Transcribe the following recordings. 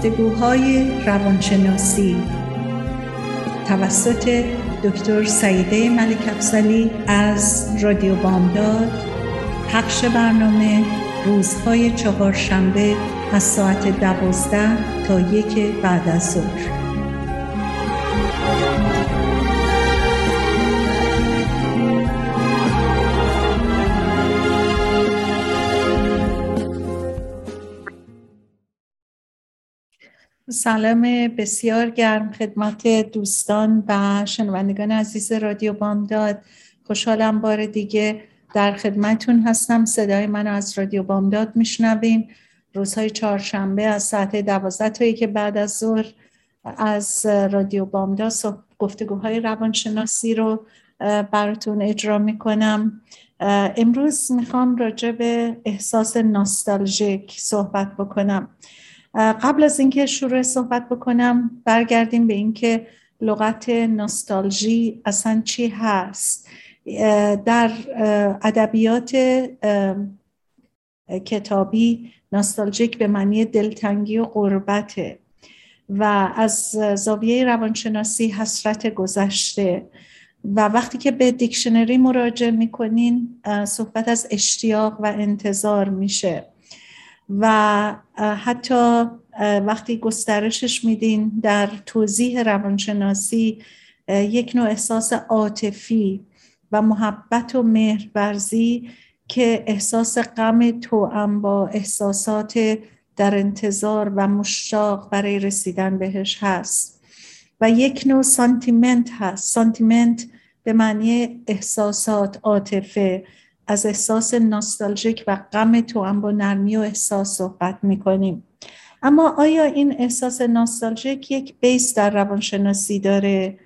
گفتگوهای روانشناسی. توسط دکتر سعیده ملک افزلی از رادیو بامداد پخش برنامه روزهای چهارشنبه از ساعت دوازده تا یک بعد از ظهر. سلام بسیار گرم خدمت دوستان و شنوندگان عزیز رادیو بامداد. خوشحالم بار دیگه در خدمتون هستم. صدای من از رادیو بامداد میشنوین. روزهای چهارشنبه از ساعت دوازده تا که بعد از ظهر از رادیو بامداد گفتگوهای روانشناسی رو براتون اجرا می‌کنم. امروز می‌خوام راجع به احساس ناستالژیک صحبت بکنم. قبل از اینکه شروع صحبت بکنم برگردیم به اینکه لغت ناستالژی اصلا چی هست؟ در ادبیات کتابی ناستالژیک به معنی دلتنگی و غربته و از زاویه روانشناسی حسرت گذشته. و وقتی که به دیکشنری مراجعه می‌کنین صحبت از اشتیاق و انتظار میشه. و حتی وقتی گسترشش میدین در توضیح روانشناسی یک نوع احساس عاطفی و محبت و مهرورزی که احساس غم توأم با احساسات در انتظار و مشتاق برای رسیدن بهش هست. و یک نوع سانتیمنت هست. سانتیمنت به معنی احساسات عاطفه. از احساس ناستالژیک و غم تو هم با نرمی و احساس صحبت می‌کنیم. اما آیا این احساس ناستالژیک یک بیس در روانشناسی داره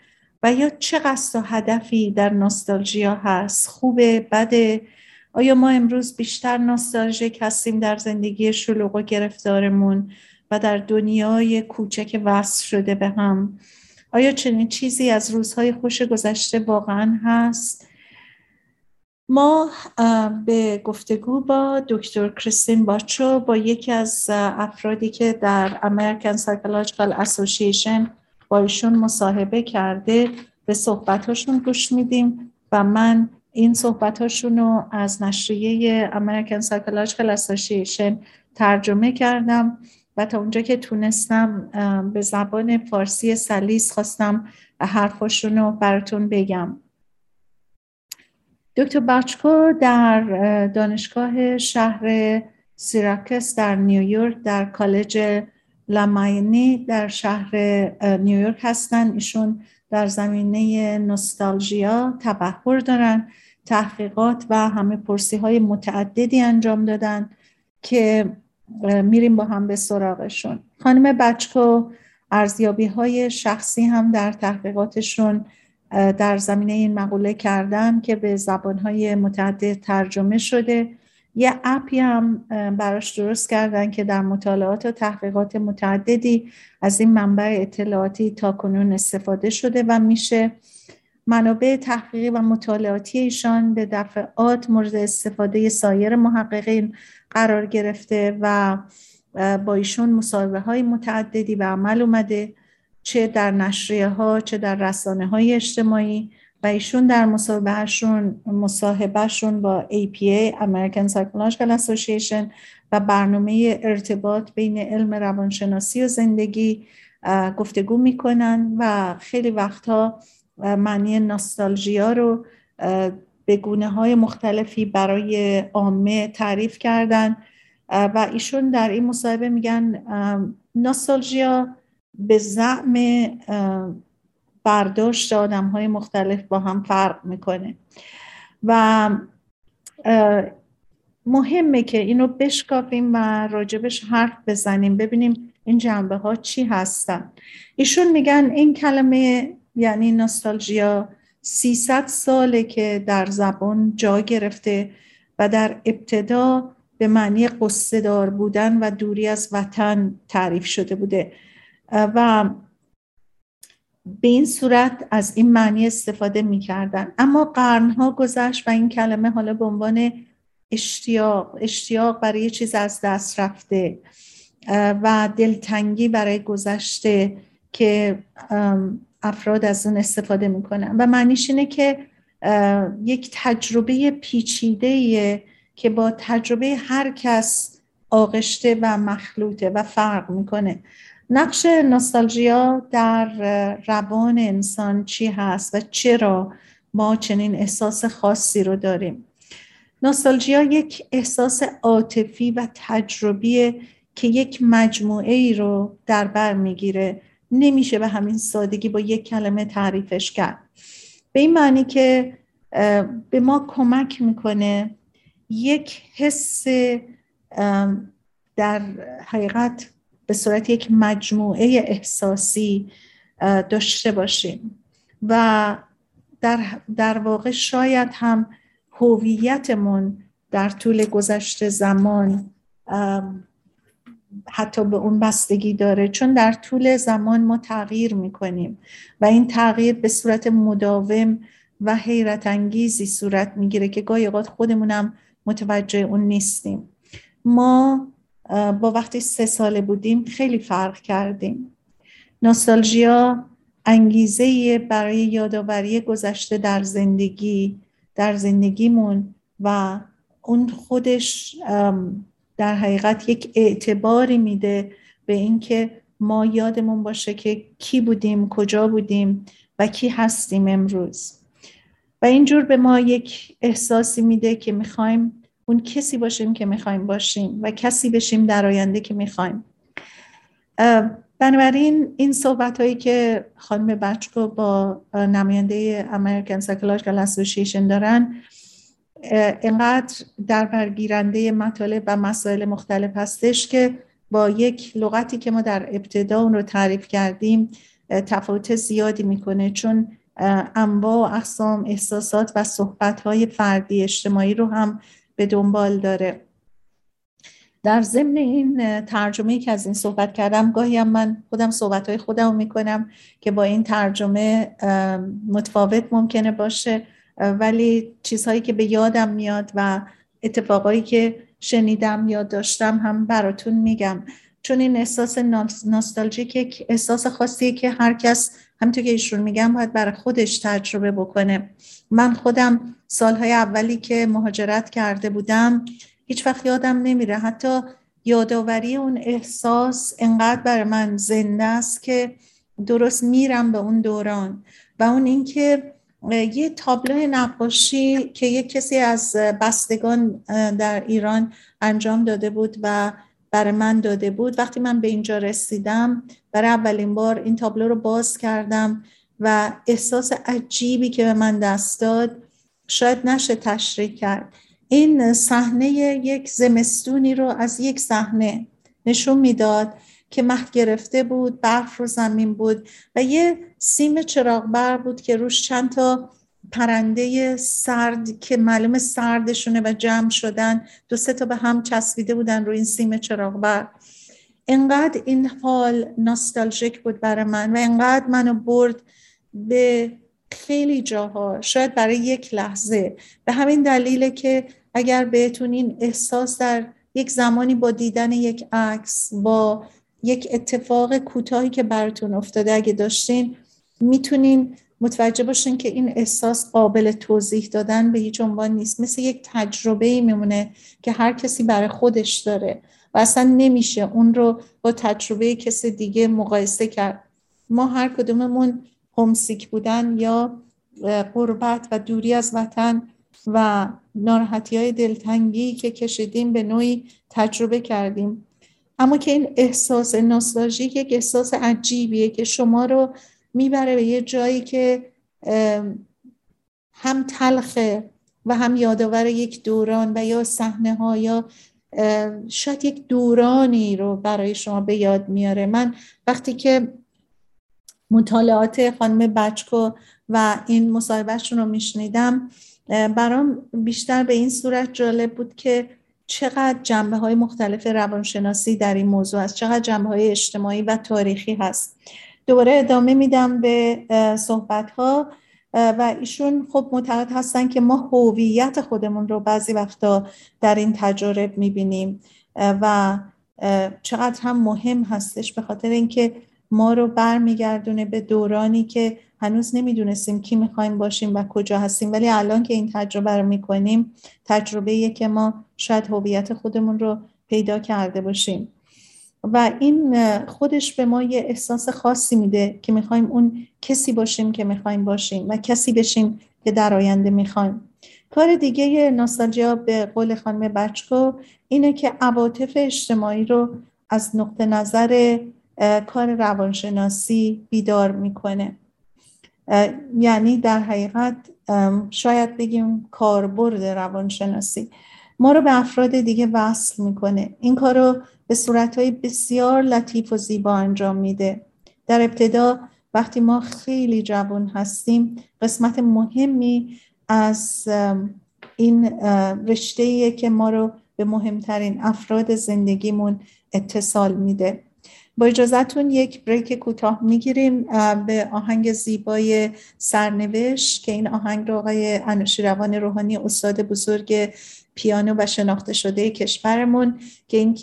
و یا چه قصد و هدفی در ناستالژیا هست؟ خوبه؟ بده؟ آیا ما امروز بیشتر ناستالژیک هستیم در زندگی شلوغ و گرفتارمون و در دنیای کوچک وصل شده به هم؟ آیا چنین چیزی از روزهای خوش گذشته واقعا هست؟ ما به گفتگو با دکتر کریستین باچو با یکی از افرادی که در American Psychological Association با ایشون مصاحبه کرده به صحبتاشون گوش میدیم و من این صحبتاشون رو از نشریه American Psychological Association ترجمه کردم و تا اونجا که تونستم به زبان فارسی سلیس خواستم حرفاشون رو براتون بگم. دکتر باچکو در دانشگاه شهر سیراکس در نیویورک در کالج لاماینی در شهر نیویورک هستن. ایشون در زمینه نوستالژیا تبحر دارن تحقیقات و همه پرسی های متعددی انجام دادن که میریم با هم به سراغشون. خانم بچکو ارزیابی های شخصی هم در تحقیقاتشون در زمینه این مقوله کردن که به زبانهای متعدد ترجمه شده. یه اپی هم براش درست کردن که در مطالعات و تحقیقات متعددی از این منبع اطلاعاتی تا کنون استفاده شده و میشه منابع تحقیقی و مطالعاتی ایشان به دفعات مورد استفاده سایر محققین قرار گرفته و با ایشون مصاحبه های متعددی به عمل اومده. چه در نشریه ها چه در رسانه های اجتماعی و ایشون در مصاحبهشون مصاحبهشون با APA American Psychological Association و برنامه ارتباط بین علم روانشناسی و زندگی گفتگو می‌کنن و خیلی وقتها معنی ناستالژیا رو به گونه های مختلفی برای عامه تعریف کردن. و ایشون در این مصاحبه میگن ناستالژیا به زعم برداشت آدم های مختلف با هم فرق می‌کنه. و مهمه که اینو بشکافیم و راجبش حرف بزنیم ببینیم این جنبه ها چی هستن. ایشون میگن این کلمه یعنی نوستالژیا 300 ساله که در زبان جا گرفته و در ابتدا به معنی قصه بودن و دوری از وطن تعریف شده بوده. و به این صورت از این معنی استفاده می کردن. اما قرنها گذشت و این کلمه حالا به عنوان اشتیاق اشتیاق برای یه چیز از دست رفته. و دلتنگی برای گذشته که افراد از اون استفاده می‌کنن. و معنیش اینه که یک تجربه پیچیده که با تجربه هر کس آغشته و مخلوطه و فرق می‌کنه. نقش نوستالژیا در روان انسان چی هست و چرا ما چنین احساس خاصی رو داریم؟ نوستالژیا یک احساس عاطفی و تجربی که یک مجموعه ای رو در بر می‌گیره. نمیشه به همین سادگی با یک کلمه تعریفش کرد. به این معنی که به ما کمک می‌کنه یک حس در حقیقت به صورت یک مجموعه احساسی داشته باشیم. و در, در واقع شاید هم هویتمون در طول گذشته زمان حتی به اون بستگی داره. چون در طول زمان ما تغییر می‌کنیم و این تغییر به صورت مداوم و حیرت انگیزی صورت می‌گیره که گاهی اوقات خودمونم متوجه اون نیستیم. ما با وقتی سه ساله بودیم خیلی فرق کردیم. نوستالژیا انگیزه برای یادآوری گذشته در زندگی در زندگیمون و اون خودش در حقیقت یک اعتباری میده به اینکه ما یادمون باشه که کی بودیم کجا بودیم و کی هستیم امروز. و اینجور به ما یک احساسی میده که می‌خوایم اون کسی باشیم که می‌خوایم باشیم و کسی بشیم در آینده که می‌خوایم. بنابراین این صحبت هایی که خانم بچکو با نماینده American Psychological Association دارن اینقدر در برگیرنده مطالب و مسائل مختلف هستش که با یک لغتی که ما در ابتدا اون رو تعریف کردیم تفاوت زیادی می‌کنه چون انواع و اقسام احساسات و صحبت های فردی اجتماعی رو هم به دنبال داره. در ضمن این ترجمه که از این صحبت کردم گاهی هم من خودم صحبت های خودم می‌کنم که با این ترجمه متفاوت ممکنه باشه. ولی چیزهایی که به یادم میاد و اتفاقایی که شنیدم یا داشتم هم براتون میگم. چون این احساس ناستالژیک یک احساس خاصیه که هر کس همینطور که ایشون میگم باید برای خودش تجربه بکنه. من خودم سالهای اولی که مهاجرت کرده بودم هیچ وقت یادم نمیره. حتی یادآوری اون احساس انقدر برای من زنده است که درست میرم به اون دوران. و اون اینکه یه تابلو نقاشی که یک کسی از بستگان در ایران انجام داده بود و برای من داده بود وقتی من به اینجا رسیدم برای اولین بار این تابلو رو باز کردم. و احساس عجیبی که به من دست داد شاید نشه تشریح کرد. این صحنه یک زمستونی رو از یک صحنه نشون می‌داد که مه گرفته بود برف رو زمین بود و یه سیم چراغ بر بود که روش چند تا پرنده سرد که معلوم سردشونه و جمع شدن دو سه تا به هم چسبیده بودن روی این سیم چراغ بر انقدر این حال ناستالژیک بود برای من و انقدر منو برد به خیلی جاها شاید برای یک لحظه. به همین دلیله که اگر بهتون این احساس در یک زمانی با دیدن یک عکس با یک اتفاق کوتاهی که براتون افتاده اگه داشتین می‌تونین متوجه باشین که این احساس قابل توضیح دادن به هیچ عنوان نیست. مثل یک تجربه ای میمونه که هر کسی برای خودش داره و اصلا نمیشه اون رو با تجربه کسی دیگه مقایسه کرد. ما هر کدوممون همسیک بودن یا قربت و دوری از وطن و ناراحتی های دلتنگی که کشیدیم به نوعی تجربه کردیم. اما که این احساس نوستالژیک یک احساس عجیبیه که شما رو می‌بره به یه جایی که هم تلخه و هم یادآور یک دوران و یا صحنه ها یا شاید یک دورانی رو برای شما به یاد میاره. من وقتی که مطالعات خانم بچکو و این مصاحبهشون رو میشنیدم. برام بیشتر به این صورت جالب بود که چقدر جنبه های مختلف روانشناسی در این موضوع هست چقدر جنبه های اجتماعی و تاریخی هست. دوباره ادامه میدم به صحبت ها و ایشون خب معتقد هستن که ما هویت خودمون رو بعضی وقتا در این تجارب می‌بینیم. و چقدر هم مهم هستش به خاطر اینکه ما رو برمیگردونه به دورانی که هنوز نمی‌دونستیم کی می‌خوایم باشیم و کجا هستیم. ولی الان که این تجربه رو می‌کنیم تجربه که ما شاید هویت خودمون رو پیدا کرده باشیم. و این خودش به ما یه احساس خاصی میده که می‌خوایم اون کسی باشیم که می‌خوایم باشیم و کسی بشیم که در آینده می‌خوایم. کار دیگه ناستالژیا به قول خانم بچکو اینه که عواطف اجتماعی رو از نقطه نظر کار روانشناسی بیدار می‌کنه. یعنی در حقیقت شاید بگیم کاربرد روانشناسی. ما رو به افراد دیگه وصل می‌کنه. این کار رو به صورتهای بسیار لطیف و زیبا انجام میده. در ابتدا وقتی ما خیلی جوان هستیم قسمت مهمی از این رشته که ما رو به مهمترین افراد زندگیمون اتصال میده. با اجازتون یک بریک کوتاه می‌گیریم به آهنگ زیبای سرنوشت که این آهنگ رو آقای انوشیروان روحانی استاد بزرگ پیانو و شناخته شده کشورمون که این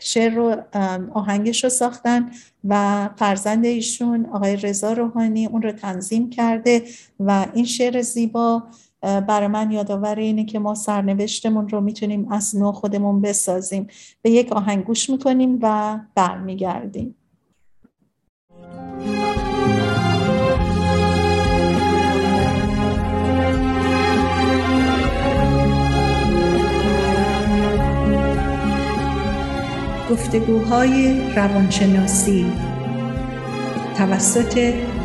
شعر رو آهنگش رو ساختن و فرزند ایشون آقای رضا روحانی اون رو تنظیم کرده و این شعر زیبا برای من یادآور اینه که ما سرنوشتمون رو می‌تونیم از نو خودمون بسازیم. به یک آهنگ گوش می‌کنیم و برمیگردیم. گفتگوهای روانشناسی توسط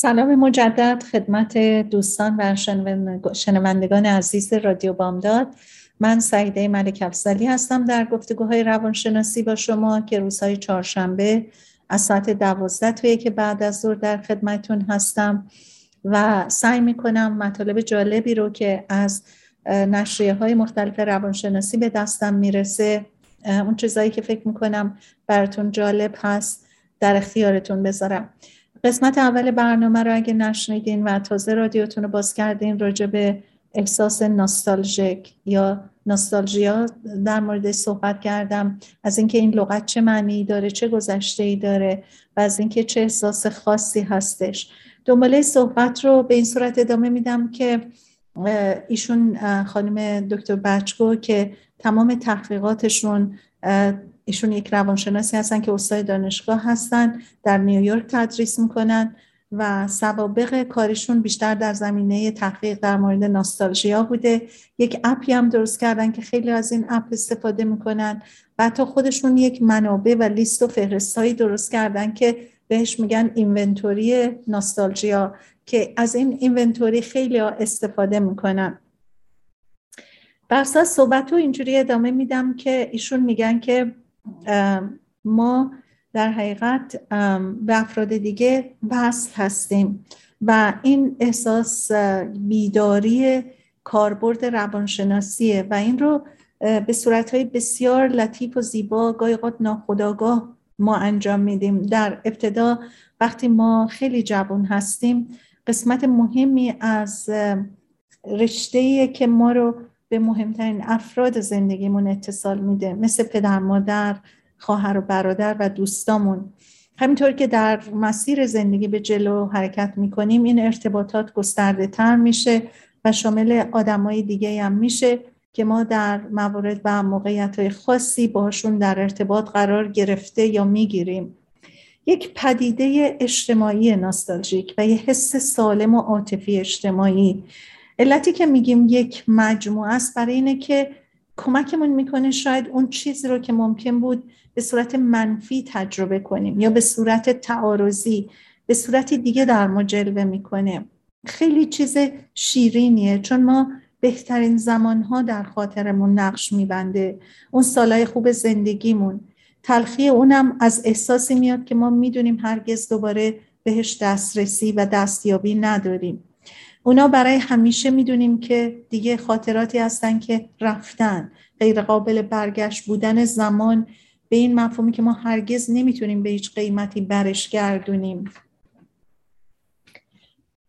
سلام مجدد خدمت دوستان و شنوندگان عزیز رادیو بامداد. من سعیده ملک افزلی هستم در گفتگوهای روانشناسی با شما که روزهای چهارشنبه از ساعت دوازده توی که بعد از ظهر در خدمتون هستم و سعی می‌کنم مطالب جالبی رو که از نشریه های مختلف روانشناسی به دستم می‌رسه اون چیزایی که فکر می‌کنم براتون جالب هست در اختیارتون بذارم. قسمت اول برنامه رو اگه نشنیدین و تازه رادیوتون رو باز کردین راجع به احساس ناستالژیک یا ناستالژیا در مورد صحبت کردم. از اینکه این لغت چه معنی داره چه گذشته ای داره و از اینکه چه احساس خاصی هستش. دنباله صحبت رو به این صورت ادامه میدم که ایشون خانم دکتر بچگو که تمام تحقیقاتشون ایشون یک روانشناسی هستن که استاد دانشگاه هستن در نیویورک تدریس می‌کنن و سوابق کارشون بیشتر در زمینه تحقیق در مورد ناستالژیا بوده. یک اپی هم درست کردن که خیلی از این اپ استفاده می‌کنن و حتی خودشون یک منابع و لیست و فهرستهایی درست کردن که بهش میگن اینونتوری ناستالژیا که از این اینونتوری خیلی استفاده می‌کنن. بر صحبت رو اینجوری ادامه میدم که ایشون میگن که ما در حقیقت به افراد دیگه وصل هستیم و این احساس بیداری کاربرد روانشناسیه و این رو به صورتهای بسیار لطیف و زیبا گاهی اوقات ناخداگاه ما انجام میدیم. در ابتدا وقتی ما خیلی جوان هستیم قسمت مهمی از رشته که ما رو به مهمترین افراد زندگیمون اتصال میده. مثل پدر مادر خواهر و برادر و دوستامون. همینطور که در مسیر زندگی به جلو حرکت می‌کنیم این ارتباطات گسترده تر میشه و شامل آدمای دیگه هم میشه که ما در موارد و موقعیت های خاصی باشون در ارتباط قرار گرفته یا می‌گیریم. یک پدیده اجتماعی ناستالژیک و یه حس سالم و عاطفی اجتماعی. علتی که میگیم یک مجموعه است برای اینه که کمکمون می‌کنه شاید اون چیزی رو که ممکن بود به صورت منفی تجربه کنیم یا به صورت تعارضی به صورت دیگه در ما جلوه می‌کنه. خیلی چیز شیرینیه چون ما بهترین زمانها در خاطرمون نقش میبنده. اون سالهای خوب زندگیمون. تلخی اونم از احساسی میاد که ما می‌دونیم هرگز دوباره بهش دسترسی و دستیابی نداریم. اونا برای همیشه می‌دونیم که دیگه خاطراتی هستن که رفتن. غیر قابل برگشت بودن زمان به این مفهومی که ما هرگز نمی‌تونیم به هیچ قیمتی برش گردونیم.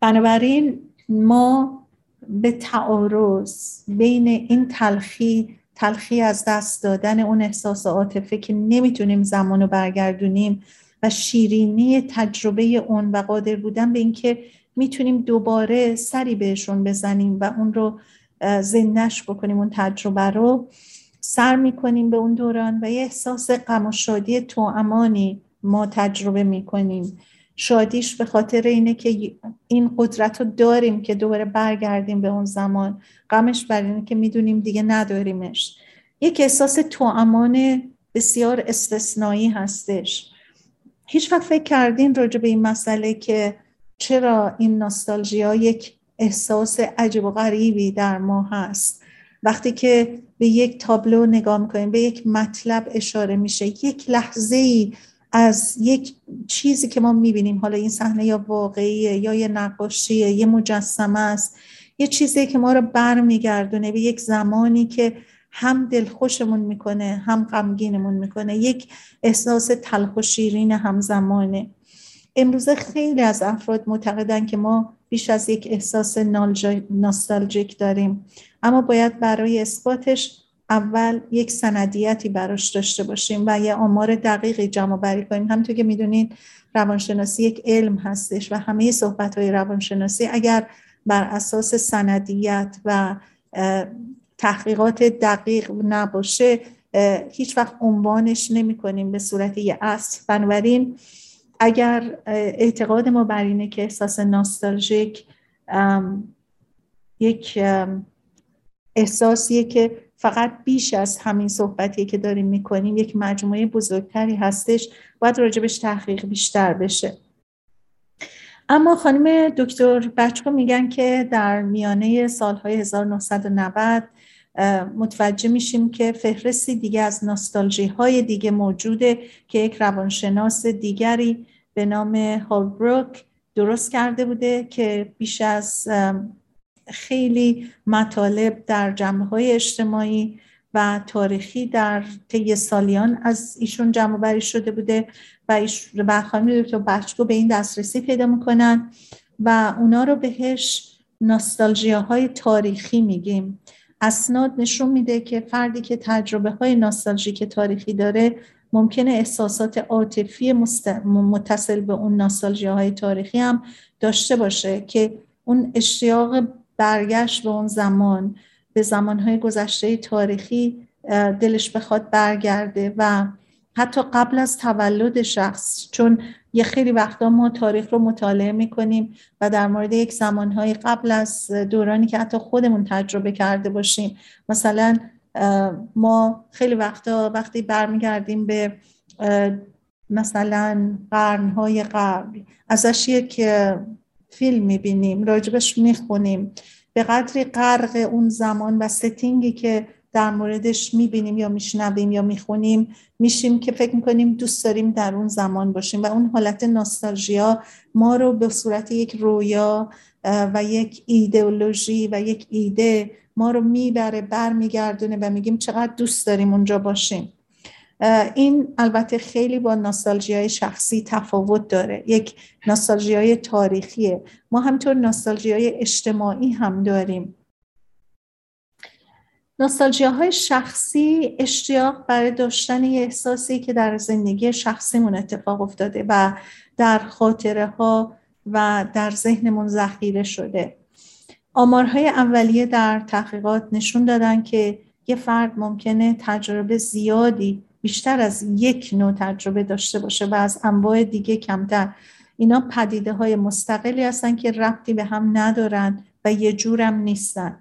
بنابراین ما به تعارض بین این تلخی تلخی از دست دادن اون احساس عاطفه که نمی‌تونیم زمان رو برگردونیم و شیرینی تجربه اون و قادر بودن به اینکه می‌تونیم دوباره سری بهشون بزنیم و اون رو زندش بکنیم اون تجربه رو. سر می‌کنیم به اون دوران و یه احساس غم و شادی تو امانی ما تجربه می‌کنیم. شادیش به خاطر اینه که این قدرت رو داریم که دوباره برگردیم به اون زمان. غمش بر اینه که می‌دونیم دیگه نداریمش. یک احساس تو امان بسیار استثنایی هستش. هیچ فکر کردین راجع به این مسئله که چرا این ناستالژیا یک احساس عجب و غریبی در ما هست؟ وقتی که به یک تابلو نگاه می‌کنیم به یک مطلب اشاره میشه یک لحظه ای از یک چیزی که ما می‌بینیم حالا این صحنه یا واقعیه یا یه نقاشیه یه مجسمه است یه چیزی که ما رو برمیگردونه به یک زمانی که هم دلخوشمون می‌کنه هم غمگینمون می‌کنه یک احساس تلخ و شیرین همزمانه. امروزه خیلی از افراد معتقدن که ما بیش از یک احساس ناستالژیک داریم. اما باید برای اثباتش اول یک سندیتی براش داشته باشیم و یه آمار دقیقی جمع بری کنیم. همونطور که می‌دونید روانشناسی یک علم هستش و همه صحبت های روانشناسی اگر بر اساس سندیت و تحقیقات دقیق نباشه هیچ وقت عنوانش نمی کنیم به صورت یه اصل. بنابراین اگر اعتقاد ما بر اینه که احساس ناستالژیک یک احساسیه که فقط بیش از همین صحبتی که داریم می‌کنیم یک مجموعه بزرگتری هستش باید راجبش تحقیق بیشتر بشه. اما خانم دکتر بچکو میگن که در میانه سالهای 1990 متوجه میشیم که فهرستی دیگه از ناستالژی های دیگه موجوده که یک روانشناس دیگری به نام هالبروک درست کرده بوده که بیش از خیلی مطالب در جمعه های اجتماعی و تاریخی در طی سالیان از ایشون جمع بری شده بوده و, ایش و خانم دکتر بچگو به این دسترسی پیدا می‌کنن و اونا رو بهش ناستالژیا های تاریخی میگیم. اسناد نشون میده که فردی که تجربه های ناستالژیک تاریخی داره ممکنه احساسات عاطفی متصل به اون ناستالژیا های تاریخی هم داشته باشه که اون اشتیاق برگشت به اون زمان به زمانهای گذشته تاریخی دلش بخواد برگرده و حتی قبل از تولد شخص چون یه خیلی وقتا ما تاریخ رو مطالعه می‌کنیم و در مورد یک زمانهای قبل از دورانی که حتی خودمون تجربه کرده باشیم. مثلا ما خیلی وقتا وقتی برمیگردیم به مثلا قرنهای قبل ازش یک فیلم می‌بینیم راجبش می‌خونیم. به قدری غرق اون زمان و ستینگی که در موردش می‌بینیم یا میشنویم یا می‌خونیم میشیم که فکر می‌کنیم دوست داریم در اون زمان باشیم و اون حالت ناستالژیا ما رو به صورت یک رویا و یک ایدئولوژی و یک ایده ما رو می‌بره برمیگردونه و میگیم چقدر دوست داریم اونجا باشیم. این البته خیلی با ناستالژی های شخصی تفاوت داره یک ناستالژی های تاریخیه. ما همطور ناستالژی های اجتماعی هم داریم. ناستالژی های شخصی اشتیاق برای داشتن یه احساسی که در زندگی شخصیمون اتفاق افتاده و در خاطره ها و در ذهنمون ذخیره شده. آمارهای اولیه در تحقیقات نشون دادن که یه فرد ممکنه تجربه زیادی بیشتر از یک نوع تجربه داشته باشه و از انواع دیگه کمتر. اینا پدیده های مستقلی هستن که ربطی به هم ندارن و یه جورم نیستن.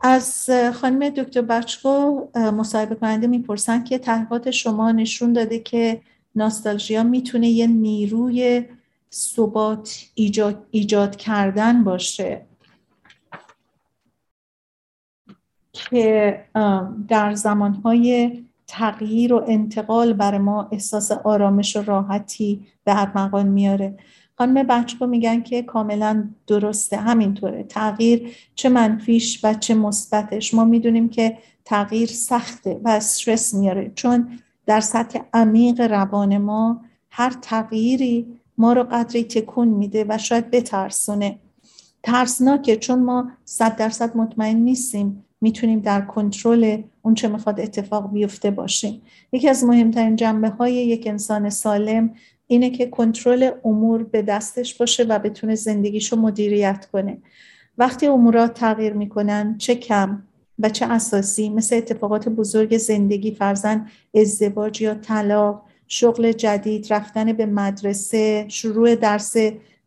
از خانم دکتر بچکو مصاحبه کننده می‌پرسن که تحقیقات شما نشون داده که ناستالژیا می‌تونه یه نیروی ثبات ایجاد, ایجاد کردن باشه. که در زمانهای تغییر و انتقال بر ما احساس آرامش و راحتی به ارمغان میاره. خانم بچه میگن که کاملا درسته. همینطوره. تغییر چه منفیش و چه مثبتش. ما می‌دونیم که تغییر سخته و استرس میاره. چون در سطح عمیق روان ما هر تغییری ما رو قدری تکون میده و شاید بترسونه. ترسناکه. چون ما صد درصد مطمئن نیستیم. می‌تونیم در کنترل اون چه می‌خواد اتفاق بیفته باشیم. یکی از مهمترین جنبه های یک انسان سالم اینه که کنترل امور به دستش باشه و بتونه زندگیشو مدیریت کنه. وقتی امورات تغییر می‌کنن چه کم و چه اساسی مثل اتفاقات بزرگ زندگی فرزن ازدواج یا طلاق شغل جدید رفتن به مدرسه شروع درس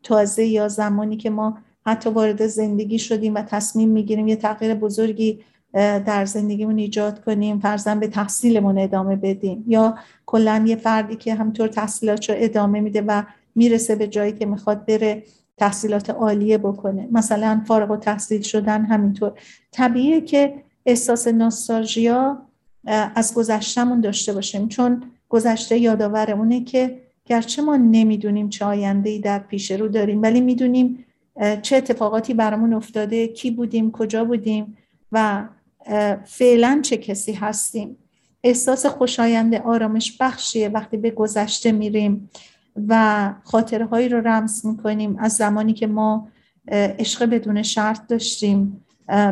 تازه یا زمانی که ما حتی وارد زندگی شدیم و تصمیم می‌گیریم یه تغییر بزرگی در زندگیمون ایجاد کنیم فرزن به تحصیلمون ادامه بدیم. یا کلا یه فردی که همطور تحصیلات رو ادامه میده و می‌رسه به جایی که می‌خواد بره تحصیلات عالیه بکنه. مثلا فارغ و تحصیل شدن همینطور. طبیعیه که احساس ناستالژیا از گذشتمون داشته باشیم. چون گذشته یادآور اونه که گرچه ما نمی‌دونیم چه آینده ای در پیش رو داریم ولی می‌دونیم چه اتفاقاتی برامون افتاده کی بودیم کجا بودیم و فعلا چه کسی هستیم؟ احساس خوشایند آرامش بخشیه وقتی به گذشته میریم و خاطره هایی رو رمز می‌کنیم از زمانی که ما عشق بدون شرط داشتیم.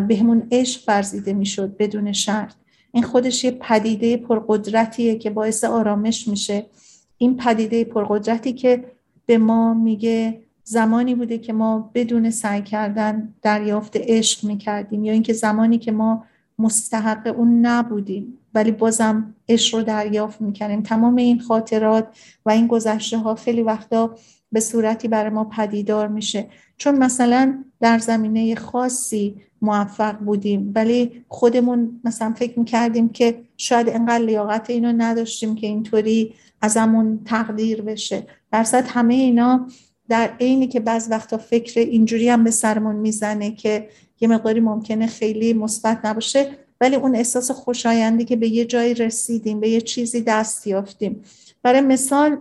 بهمون عشق فرزیده می‌شد بدون شرط. این خودش یه پدیده پرقدرتیه که باعث آرامش میشه. این پدیده پرقدرتی که به ما میگه زمانی بوده که ما بدون سعی کردن دریافت عشق می‌کردیم یا اینکه زمانی که ما مستحق اون نبودیم. ولی بازم عشق رو دریافت می‌کردیم. تمام این خاطرات و این گذشته ها خیلی وقتا به صورتی برای ما پدیدار میشه. چون مثلا در زمینه خاصی موفق بودیم. ولی خودمون مثلا فکر می‌کردیم که شاید انقدر لیاقت اینو نداشتیم که اینطوری ازمون تقدیر بشه. درصد همه اینا در عینی که بعض وقتا فکر اینجوری هم به سرمون می‌زنه که یه مقداری ممکنه خیلی مثبت نباشه ولی اون احساس خوشایندی که به یه جایی رسیدیم به یه چیزی دست یافتیم. برای مثال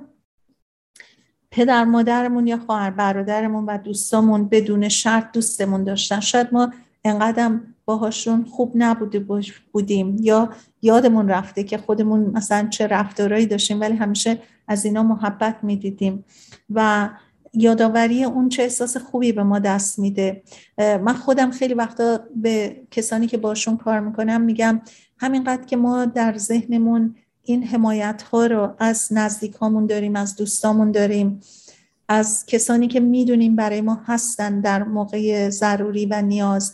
پدر مادرمون یا خواهر برادرمون و دوستامون بدون شرط دوستمون داشتن. شاید ما انقدرم باهاشون خوب نبوده بودیم یا یادمون رفته که خودمون مثلا چه رفتارهایی داشتیم ولی همیشه از اینا محبت می‌دیدیم. و یادآوری اون چه احساس خوبی به ما دست میده. من خودم خیلی وقتا به کسانی که باشون کار می‌کنم میگم همینقدر که ما در ذهنمون این حمایت ها رو از نزدیکامون داریم از دوستامون داریم از کسانی که می‌دونیم برای ما هستن در موقع ضروری و نیاز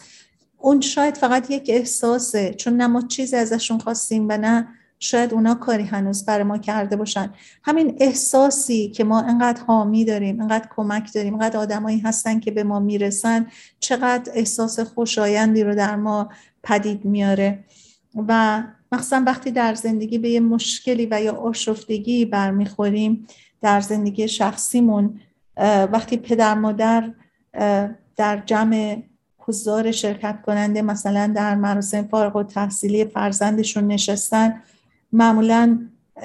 اون شاید فقط یک احساسه چون نه ما چیزی ازشون خواستیم و نه شاید اونا کاری هنوز برای ما کرده باشن. همین احساسی که ما انقدر حامی داریم انقدر کمک داریم انقدر آدمایی هستن که به ما می‌رسن چقدر احساس خوشایندی رو در ما پدید میاره. و مخصوصا وقتی در زندگی به یه مشکلی و یا آشفتگی برمیخوریم در زندگی شخصیمون وقتی پدر مادر در جمع حضار شرکت کننده مثلا در مراسم فارغ و تحصیلی فرزندشون نشستن معمولا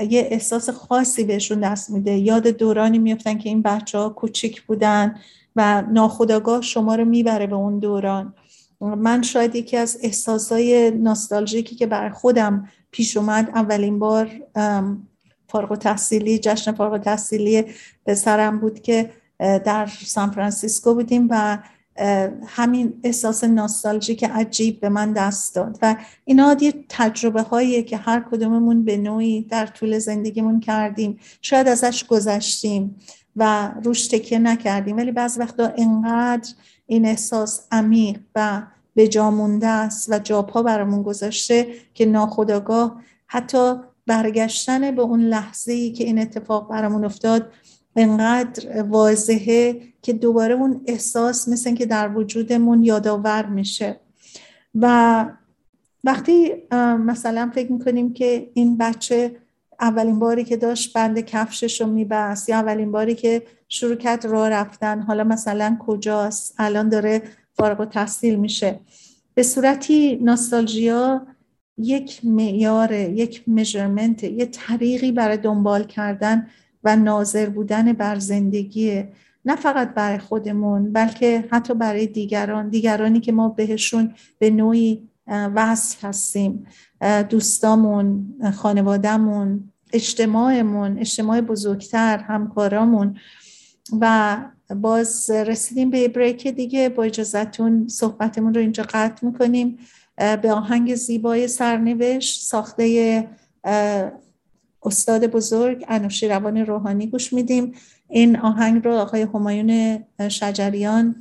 یه احساس خاصی بهشون دست میده. یاد دورانی میفتن که این بچه ها کوچیک بودن و ناخداگاه شما رو می‌بره به اون دوران. من شاید یکی از احساسای ناستالژیکی که برای خودم پیش اومد اولین بار فارغ تحصیلی جشن فارغ تحصیلی پسرم بود که در سان فرانسیسکو بودیم و همین احساس که عجیب به من دست داد. و اینا یه تجربه هایی که هر کدوممون به نوعی در طول زندگیمون کردیم. شاید ازش گذشتیم و روش تکیه نکردیم. ولی بعض وقتا انقدر این احساس عمیق و به جا مونده است و جاپا برامون گذاشته که ناخداگاه حتی برگشتن به اون لحظه ای که این اتفاق برامون افتاد انقدر واضحه که دوباره اون احساس مثل که در وجودمون یادآور میشه. و وقتی مثلا فکر می‌کنیم که این بچه اولین باری که داشت بند کفشش رو میبست یا اولین باری که شروع کرد راه رفتن حالا مثلا کجاست الان داره فارغ و تحصیل میشه. به صورتی ناستالژیا یک معیار یک مژرمنت یه طریقی برای دنبال کردن و ناظر بودن بر زندگی نه فقط برای خودمون بلکه حتی برای دیگران. دیگرانی که ما بهشون به نوعی وصل هستیم. دوستامون خانوادهمون اجتماعمون اجتماع بزرگتر همکارامون. و باز رسیدیم به بریک دیگه. با اجازتون صحبتمون رو اینجا قطع می‌کنیم. به آهنگ زیبای سرنوشت ساخته استاد بزرگ روان روحانی گوش میدیم. این آهنگ رو آقای همایون شجریان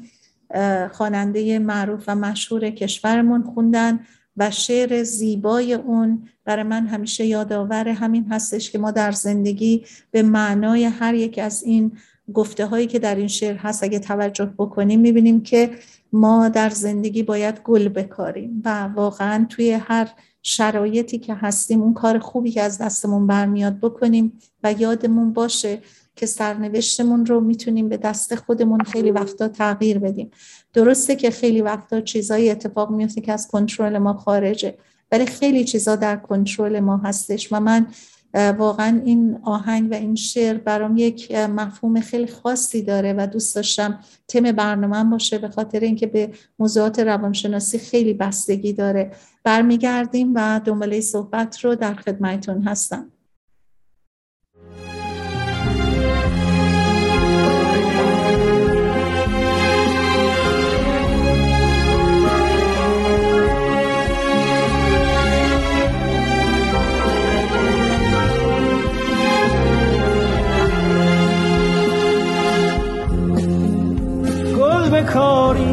خواننده معروف و مشهور کشورمون خوندن و شعر زیبای اون برای من همیشه یادآور همین هستش که ما در زندگی به معنای هر یک از این گفته هایی که در این شعر هست اگه توجه بکنیم می‌بینیم که ما در زندگی باید گل بکاریم و واقعا توی هر شرایطی که هستیم اون کار خوبی که از دستمون برمیاد بکنیم و یادمون باشه که سرنوشتمون رو می‌تونیم به دست خودمون خیلی وقتا تغییر بدیم. درسته که خیلی وقتا چیزایی اتفاق میفته که از کنترل ما خارجه ولی خیلی چیزا در کنترل ما هستش و من واقعا این آهنگ و این شعر برام یک مفهوم خیلی خاصی داره و دوست داشتم تم برنامه باشه به خاطر اینکه به موضوعات روانشناسی خیلی بستگی داره. برمیگردیم و دنباله صحبت رو در خدمتون هستم. کاری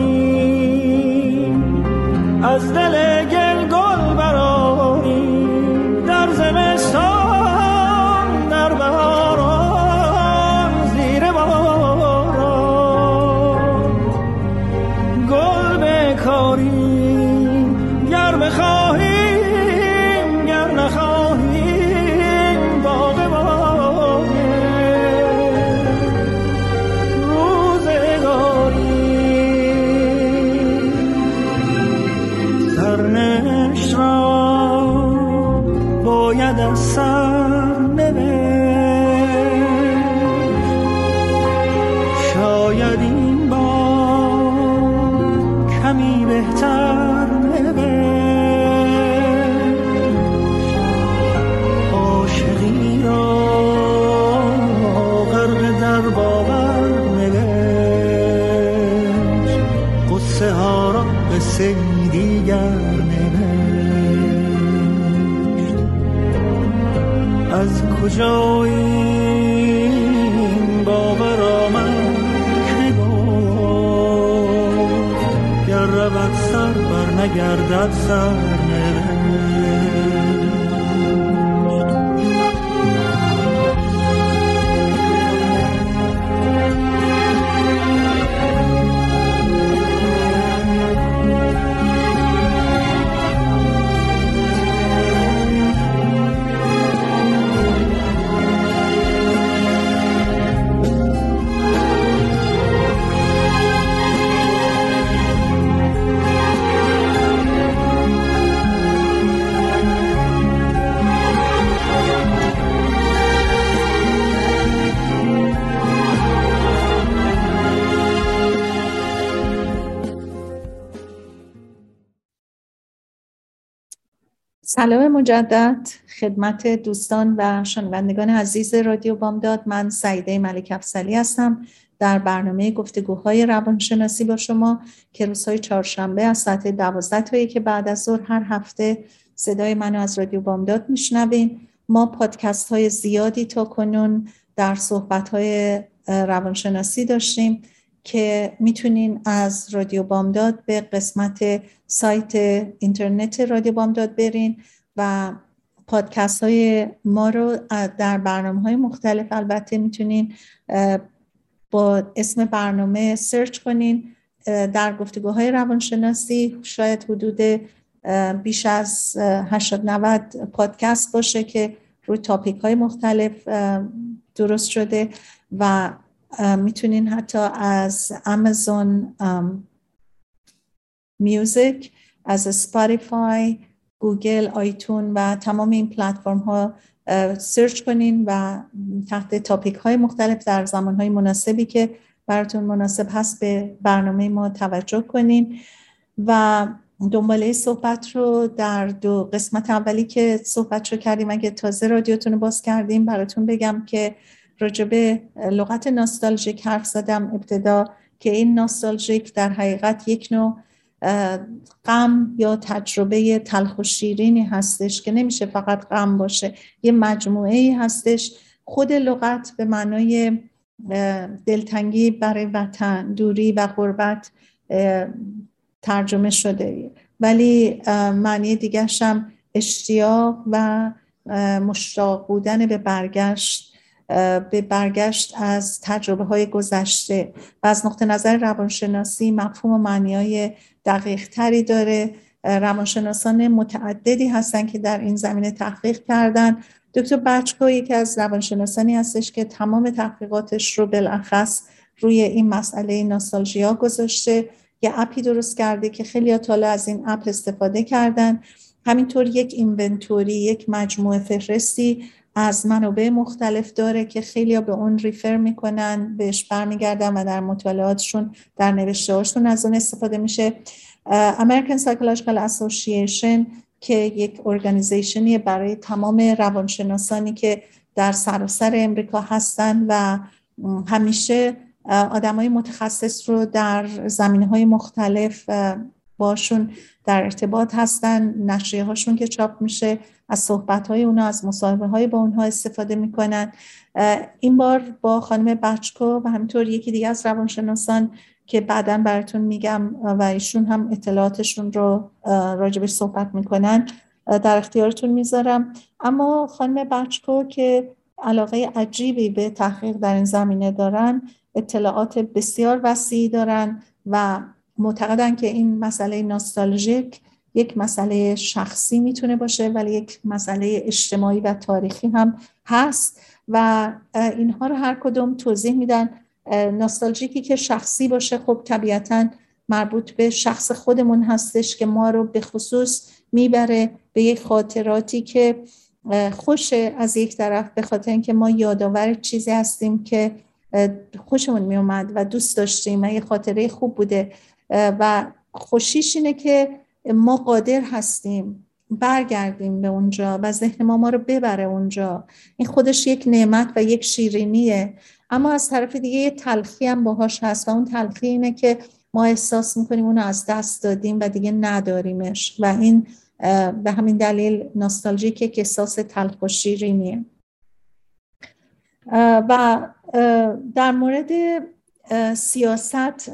سلام مجدد خدمت دوستان و شنوندگان عزیز رادیو بامداد. من سعیده ملک افسلی هستم. در برنامه گفتگوهای روانشناسی با شما که روزهای چهارشنبه از ساعت دوازده تا که بعد از ظهر هر هفته صدای منو از رادیو بامداد میشنوین. ما پادکست های زیادی تا کنون در صحبت های روانشناسی داشتیم. که می‌تونین از رادیو بامداد به قسمت سایت اینترنت رادیو بامداد برین و پادکست های ما رو در برنامه های مختلف البته می‌تونین با اسم برنامه سرچ کنین در گفتگوهای روانشناسی شاید حدود بیش از 80 90 پادکست باشه که روی تاپیک های مختلف درست شده و می‌تونین حتی از امازون music از Spotify گوگل iTunes و تمام این پلتفرم ها search کنین و تحت topic های مختلف در زمان های مناسبی که براتون مناسب هست به برنامه ما توجه کنین. و دنباله صحبت رو در دو قسمت اولی که صحبت رو کردیم اگه تازه رادیوتون رو باز کردیم براتون بگم که راجع به لغت ناستالژیک حرف زدم ابتدا که این ناستالژیک در حقیقت یک نوع غم یا تجربه تلخ و شیرینی هستش که نمیشه فقط غم باشه یه مجموعه ای هستش. خود لغت به معنای دلتنگی برای وطن دوری و غربت ترجمه شده. ولی معنی دیگرش هم اشتیاق و مشتاق بودن به برگشت به برگشت از تجربه های گذشته. و از نقطه نظر روانشناسی مفهوم و معنی های دقیق تری داره روانشناسان متعددی هستن که در این زمینه تحقیق کردن. دکتر بچکو یکی از روانشناسانی هستش که تمام تحقیقاتش رو بالاخص روی این مسئله ناستالژیا گذاشته. یه اپی درست کرده که خیلی تالا از این اپ استفاده کردن. همینطور یک اینونتوری یک مجموعه فهرستی از منابع مختلف داره که خیلی به اون ریفر می‌کنن بهش برمیگردن و در مطالعاتشون در نوشته هاشون از اون استفاده میشه. American Psychological Association که یک ارگانیزیشنی برای تمام روانشناسانی که در سراسر امریکا هستن و همیشه آدم های متخصص رو در زمینه های مختلف باشون در ارتباط هستن نشریه هاشون که چاپ میشه. از صحبت های اونا از مصاحبه های با اونها استفاده می‌کنن. این بار با خانم بچکو و همینطور یکی دیگه از روانشناسان که بعدا براتون میگم و ایشون هم اطلاعاتشون رو راجبش صحبت می‌کنن در اختیارتون می‌ذارم. اما خانم بچکو که علاقه عجیبی به تحقیق در این زمینه دارن اطلاعات بسیار وسیعی دارن و معتقدن که این مسئله ناستالژیک یک مسئله شخصی می‌تونه باشه ولی یک مسئله اجتماعی و تاریخی هم هست و اینها رو هر کدوم توضیح میدن. ناستالژیکی که شخصی باشه خب طبیعتا مربوط به شخص خودمون هستش که ما رو به خصوص می‌بره به یک خاطراتی که خوشه از یک طرف به خاطر اینکه ما یادآور چیزی هستیم که خوشمون میومد و دوست داشتیم و یه خاطره خوب بوده. و خوشیش اینه که ما قادر هستیم برگردیم به اونجا و ذهن ما ما رو ببره اونجا. این خودش یک نعمت و یک شیرینیه. اما از طرف دیگه یه تلخی هم باهاش هست و اون تلخی اینه که ما احساس می‌کنیم اونو از دست دادیم و دیگه نداریمش. و این به همین دلیل ناستالژیک که احساس تلخ و شیرینیه. و در مورد سیاست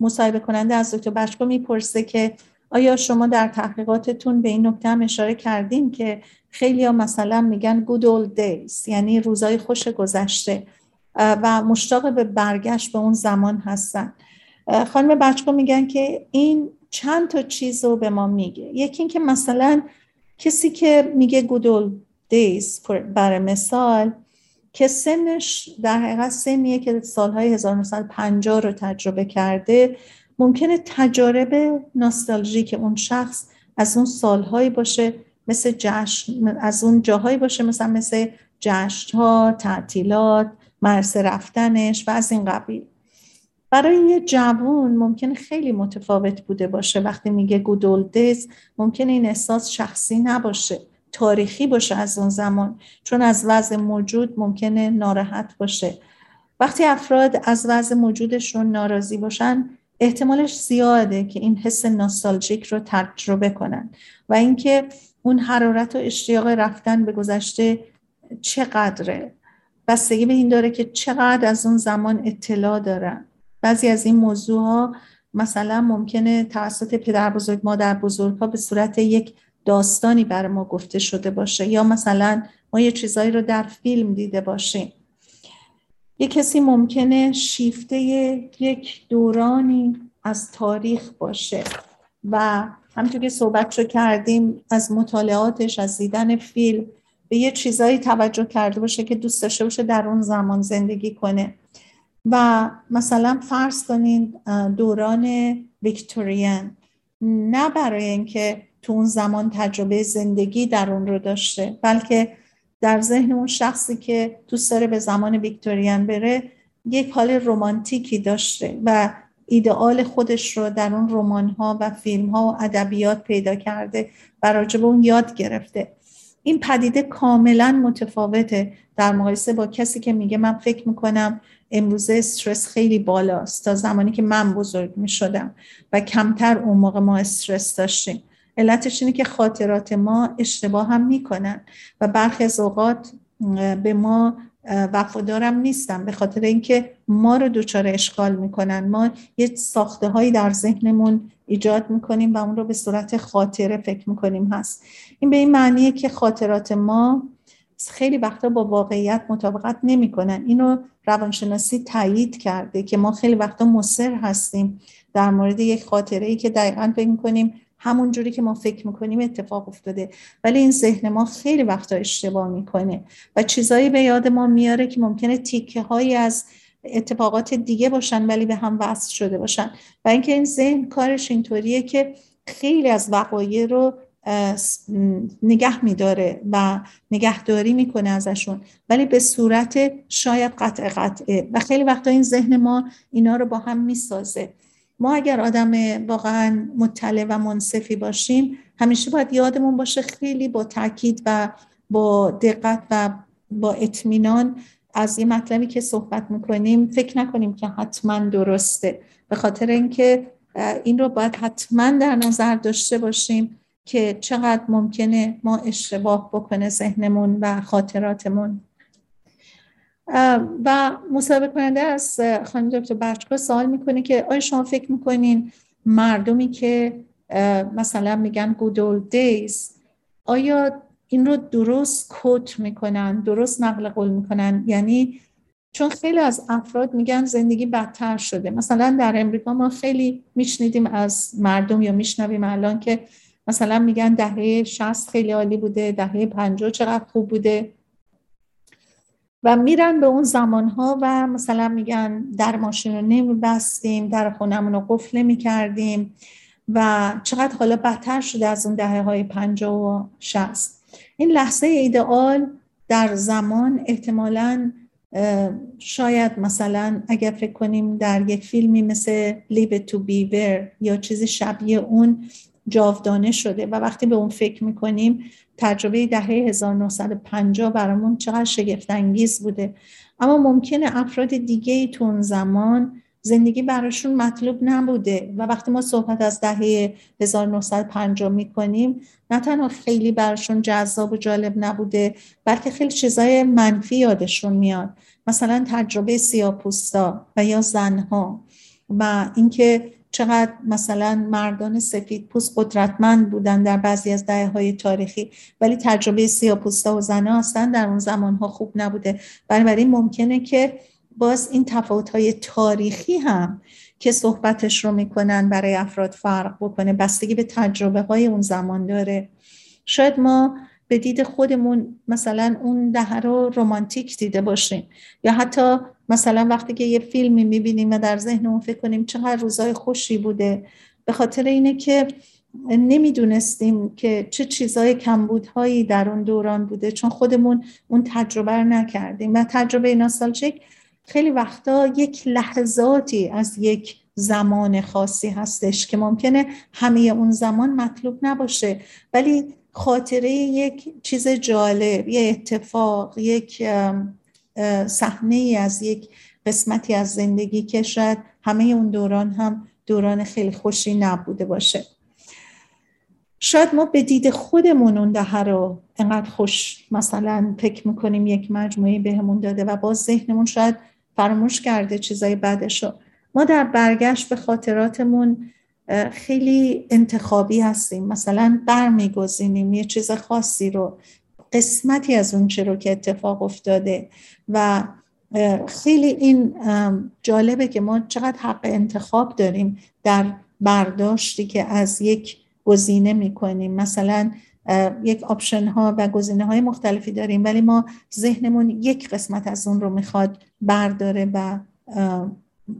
مصاحبه کننده از دکتر بشکو می‌پرسه که آیا شما در تحقیقاتتون به این نکته هم اشاره کردین که خیلی ها مثلا میگن good old days یعنی روزای خوش گذشته و مشتاق به برگشت به اون زمان هستن. خانم بچکو میگن که این چند تا چیز رو به ما میگه. یکی اینکه مثلا کسی که میگه good old days برای مثال که سنش در حقیقت سنیه که سالهای 1950 رو تجربه کرده. ممکنه تجارب که اون شخص از اون سالهایی باشه مثل جشن از اون جاهایی باشه مثلا مثل جشن ها تعطیلات مرسه رفتنش و از این قبیل. برای یه جوون ممکنه خیلی متفاوت بوده باشه. وقتی میگه گودولدز ممکنه این احساس شخصی نباشه تاریخی باشه از اون زمان. چون از وضع موجود ممکنه ناراحت باشه. وقتی افراد از وضع موجودشون ناراضی باشن احتمالش زیاده که این حس ناستالژیک رو تجربه کنن و اینکه اون حرارت و اشتیاق رفتن به گذشته چقدره. بستگی به این داره که چقدر از اون زمان اطلاع دارن. بعضی از این موضوع ها مثلا ممکنه توسط پدر بزرگ مادر بزرگ ها به صورت یک داستانی بر ما گفته شده باشه یا مثلا ما یه چیزایی رو در فیلم دیده باشیم. یه کسی ممکنه شیفته یک دورانی از تاریخ باشه. و همینطور که صحبت رو کردیم از مطالعاتش از دیدن فیلم به یه چیزایی توجه کرده باشه که دوست داشته باشه در اون زمان زندگی کنه. و مثلا فرض کنین دوران ویکتوریان. نه برای اینکه تو اون زمان تجربه زندگی در اون رو داشته بلکه در ذهن اون شخصی که دوست داره به زمان ویکتوریان بره یک حال رومانتیکی داشته و ایدئال خودش رو در اون رمان ها و فیلم ها و ادبیات پیدا کرده و راجب اون یاد گرفته. این پدیده کاملا متفاوته در مقایسه با کسی که میگه من فکر می‌کنم امروزه استرس خیلی بالاست تا زمانی که من بزرگ می‌شدم و کمتر اون موقع ما استرس داشتیم. علتش اینه که خاطرات ما اشتباه هم می‌کنن و برخی از اوقات به ما وفادارم نیستم به خاطر اینکه ما رو دچار اشکال می‌کنن. ما یه ساخته هایی در ذهنمون ایجاد می‌کنیم و اون رو به صورت خاطره فکر می‌کنیم هست. این به این معنیه که خاطرات ما خیلی وقتا با واقعیت مطابقت نمی‌کنن. اینو روانشناسی تایید کرده که ما خیلی وقتا مصر هستیم در مورد یک خاطره ای که دقیقا فکر می‌کنیم همون جوری که ما فکر می‌کنیم اتفاق افتاده. ولی این ذهن ما خیلی وقتا اشتباه می‌کنه و چیزایی به یاد ما میاره که ممکنه تیکه هایی از اتفاقات دیگه باشن ولی به هم وصل شده باشن. و اینکه این ذهن کارش اینطوریه که خیلی از وقایع رو نگه میداره و نگهداری می‌کنه ازشون. ولی به صورت شاید قطع قطعه. و خیلی وقتا این ذهن ما اینا رو با هم می‌سازه. ما اگر آدم واقعا مطلع و منصفی باشیم همیشه باید یادمون باشه خیلی با تاکید و با دقت و با اطمینان از یه مطلبی که صحبت می‌کنیم فکر نکنیم که حتما درسته. به خاطر اینکه این رو باید حتما در نظر داشته باشیم که چقدر ممکنه ما اشتباه بکنه ذهنمون و خاطراتمون. و مصاحبه کننده از خانم دکتر بچکا سوال می‌کنه که آیا شما فکر می‌کنین مردمی که مثلا میگن good old days آیا این رو درست کوت می‌کنن درست نقل قول می‌کنن؟ یعنی چون خیلی از افراد میگن زندگی بدتر شده. مثلا در امریکا ما خیلی میشنیدیم از مردم یا میشنویم الان که مثلا میگن دهه 60 خیلی عالی بوده دهه 50 چقدر خوب بوده. و میرن به اون زمان ها و مثلا میگن در ماشین رو نمیبستیم در خونمون رو قفل نمی کردیم و چقدر حالا بدتر شده از اون دهه های 50 و 60 این لحظه ایدئال در زمان احتمالا شاید مثلا اگر فکر کنیم در یک فیلمی مثل لیب تو بیور یا چیزی شبیه اون جاودانه شده و وقتی به اون فکر می‌کنیم تجربه دهه 1950 برامون چقدر شگفتانگیز بوده. اما ممکنه افراد دیگه اون زمان زندگی براشون مطلوب نبوده و وقتی ما صحبت از دهه 1950 می‌کنیم نه تنها خیلی براشون جذاب و جالب نبوده بلکه خیلی چیزای منفی یادشون میاد. مثلا تجربه سیاپوستا و یا زنها و اینکه چقدر مثلا مردان سفید پوست قدرتمند بودن در بعضی از دهه های تاریخی ولی تجربه سیاپوستا و زنها اصلا در اون زمان ها خوب نبوده. بنابراین ممکنه که باز این تفاوت های تاریخی هم که صحبتش رو می‌کنن برای افراد فرق بکنه بستگی به تجربه های اون زمان داره. شاید ما به دید خودمون مثلا اون دهه رو رومانتیک دیده باشیم یا حتی مثلا وقتی که یه فیلمی می‌بینیم و در ذهنمون فکر کنیم چقدر روزای خوشی بوده. به خاطر اینه که نمی‌دونستیم که چه چیزای کمبودهایی در اون دوران بوده چون خودمون اون تجربه رو نکردیم. و تجربه ناستالژیک خیلی وقتا یک لحظاتی از یک زمان خاصی هستش که ممکنه همه اون زمان مطلوب نباشه. ولی خاطره یک چیز جالب یه اتفاق یک صحنه ای از یک قسمتی از زندگی که شاید همه اون دوران هم دوران خیلی خوشی نبوده باشه. شاید ما به دید خودمون اون دهه رو انقدر خوش مثلا فکر می‌کنیم یک مجموعه بهمون داده و باز ذهنمون شاید فراموش کرده چیزای بعدش ما در برگشت به خاطراتمون خیلی انتخابی هستیم. مثلا برمیگزینیم یه چیز خاصی رو قسمتی از اون چه رو که اتفاق افتاده و خیلی این جالبه که ما چقدر حق انتخاب داریم در برداشتی که از یک گزینه می‌کنیم. مثلا یک آپشن ها و گزینه های مختلفی داریم ولی ما ذهنمون یک قسمت از اون رو می‌خواد برداره و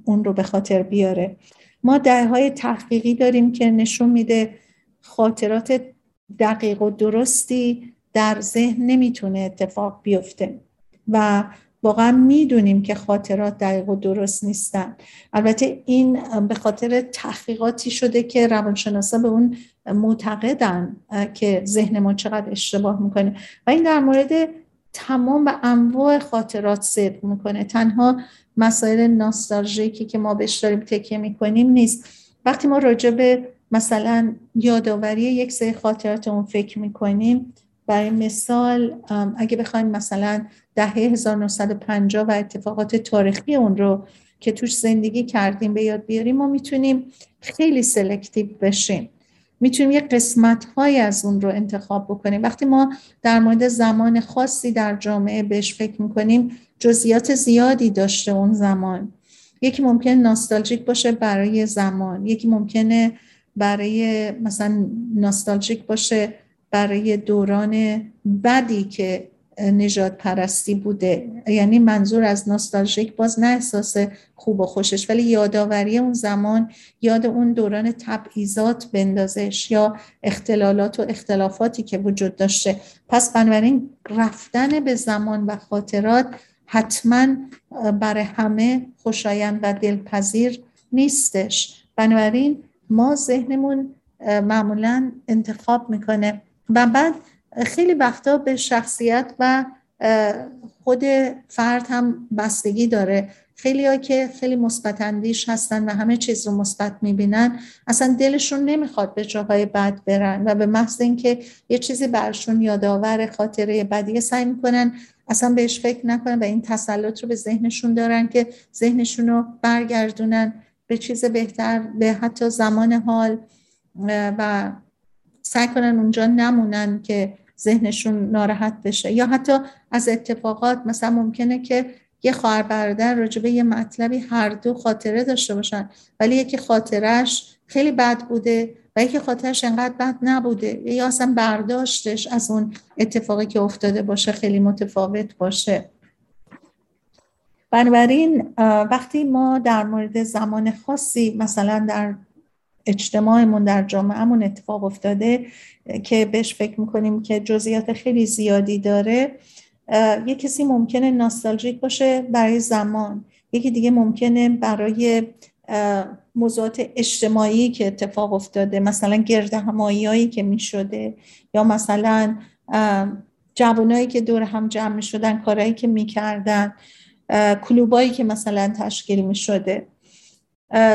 اون رو به خاطر بیاره. ما ده های تحقیقی داریم که نشون میده خاطرات دقیق و درستی در ذهن نمی‌تونه اتفاق بیفته. و واقعا می‌دونیم که خاطرات دقیق و درست نیستن. البته این به خاطر تحقیقاتی شده که روانشناسا به اون معتقدن که ذهن ما چقدر اشتباه می‌کنه. و این در مورد تمام و انواع خاطرات صدق می‌کنه. تنها مسائل ناستالژیکی که ما بهش داریم تکیه می‌کنیم نیست. وقتی ما راجع به مثلا یادآوری یک سری خاطرات اون فکر می‌کنیم برای مثال اگه بخوایم مثلا دهه 1950 و اتفاقات تاریخی اون رو که توش زندگی کردیم به یاد بیاریم ما می‌تونیم خیلی سلکتیو بشیم. می‌تونیم یک قسمت های از اون رو انتخاب بکنیم. وقتی ما در مورد زمان خاصی در جامعه بهش فکر می‌کنیم جزئیات زیادی داشته اون زمان. یکی ممکن ناستالژیک باشه برای زمان. یکی ممکنه برای مثلا ناستالژیک باشه برای دوران بدی که نجات پرستی بوده. یعنی منظور از ناستالژیک باز نه احساس خوب و خوشش ولی یادآوری اون زمان یاد اون دوران تبعیضات بندازش یا اختلالات و اختلافاتی که وجود داشته. پس بنابراین رفتن به زمان و خاطرات حتما برای همه خوشایند و دلپذیر نیستش. بنابراین ما ذهنمون معمولا انتخاب می‌کنه و بعد خیلی وقتا به شخصیت و خود فرد هم بستگی داره. خیلی که خیلی مثبت اندیش هستن و همه چیز رو مثبت می‌بینن اصلا دلشون نمی‌خواد به جاهای بد برن و به محض اینکه یه چیزی برشون یادآور خاطره بدیه سعی می‌کنن اصلا بهش فکر نکنن و این تسلط رو به ذهنشون دارن که ذهنشون رو برگردونن به چیز بهتر به حتی زمان حال و سعی کنن اونجا نمونن که ذهنشون ناراحت بشه. یا حتی از اتفاقات مثلا ممکنه که یه خواهر برادر راجبه یه مطلبی هر دو خاطره داشته باشن ولی یکی خاطرش خیلی بد بوده و یکی خاطرش انقدر بد نبوده. یا اصلا برداشتش از اون اتفاقی که افتاده باشه خیلی متفاوت باشه. بنابراین وقتی ما در مورد زمان خاصی مثلا در اجتماعمون در جامعهمون اتفاق افتاده که بهش فکر می‌کنیم که جزئیات خیلی زیادی داره. یه کسی ممکنه ناستالژیک باشه برای زمان. یکی دیگه ممکنه برای موضوعات اجتماعی که اتفاق افتاده مثلا گرد همایی که می شده یا مثلا جوانایی که دور هم جمع می شدن کارهایی که می کردن کلوبایی که مثلا تشکیل می شده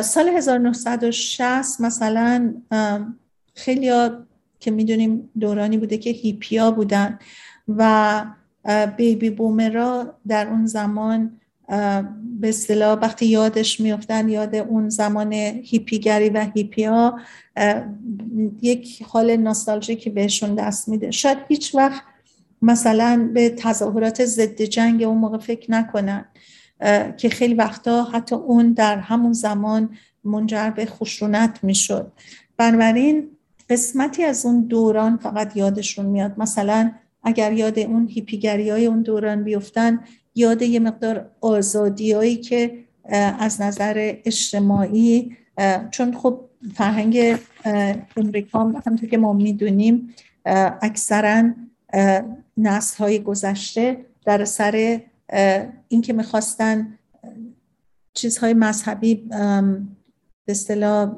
سال 1960 مثلا خیلی که می‌دونیم دورانی بوده که هیپیا بودن و بیبی بومرا در اون زمان به اصطلاح وقتی یادش میفتن یاد اون زمان هیپیگری و هیپیا یک حال ناستالژیکی بهشون دست میده. شاید هیچ وقت مثلا به تظاهرات ضد جنگ اون موقع فکر نکنن. که خیلی وقتا حتی اون در همون زمان منجر به خشونت می‌شد. بنابراین قسمتی از اون دوران فقط یادشون میاد. مثلا اگر یاد اون هیپیگری های اون دوران بیفتن یاد یه مقدار آزادیایی که از نظر اجتماعی چون خب فرهنگ امریکا همونطور که ما می‌دونیم اکثرا نسل های گذشته در سر اینکه می‌خواستن چیزهای مذهبی به اصطلاح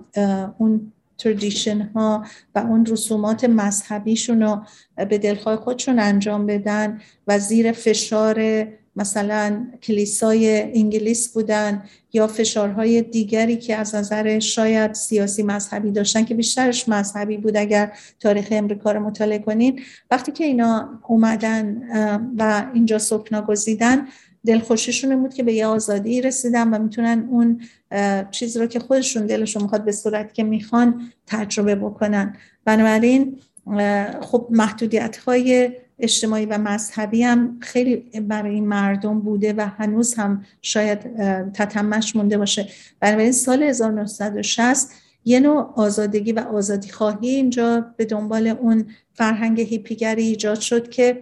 اون تردیشن ها و اون رسومات مذهبیشون رو به دلخواه خودشون انجام بدن و زیر فشار مثلا کلیسای انگلیس بودن یا فشارهای دیگری که از نظر شاید سیاسی مذهبی داشتن که بیشترش مذهبی بود اگر تاریخ امریکا رو مطالعه کنین. وقتی که اینا اومدن و اینجا سکنا گزیدن دلخوشیشون بود که به یه آزادی رسیدن و می‌تونن اون چیز رو که خودشون دلشون می‌خواد به صورت که می‌خوان تجربه بکنن. بنابراین خب محدودیت های اجتماعی و مذهبی هم خیلی برای این مردم بوده و هنوز هم شاید تتمش مونده باشه. بنابراین سال 1960 یه نوع آزادگی و آزادی خواهی اینجا به دنبال اون فرهنگ هیپیگری ایجاد شد که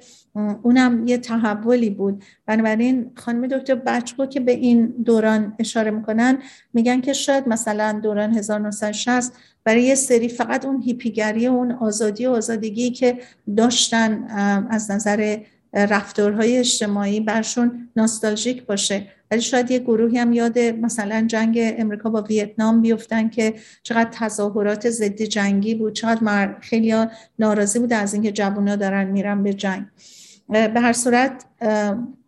اونم یه تحولی بود. بنابراین خانم دکتر بچکو که به این دوران اشاره می‌کنن میگن که شاید مثلا دوران 1960 برای یه سری فقط اون هیپیگری و اون آزادی و آزادگی که داشتن از نظر رفتارهای اجتماعی برشون ناستالژیک باشه. ولی شاید یه گروهی هم یاد مثلا جنگ امریکا با ویتنام بیفتن که چقدر تظاهرات ضد جنگی بود چقدر خیلی ناراضی بود از اینکه جوونا دارن میرن به جنگ. به هر صورت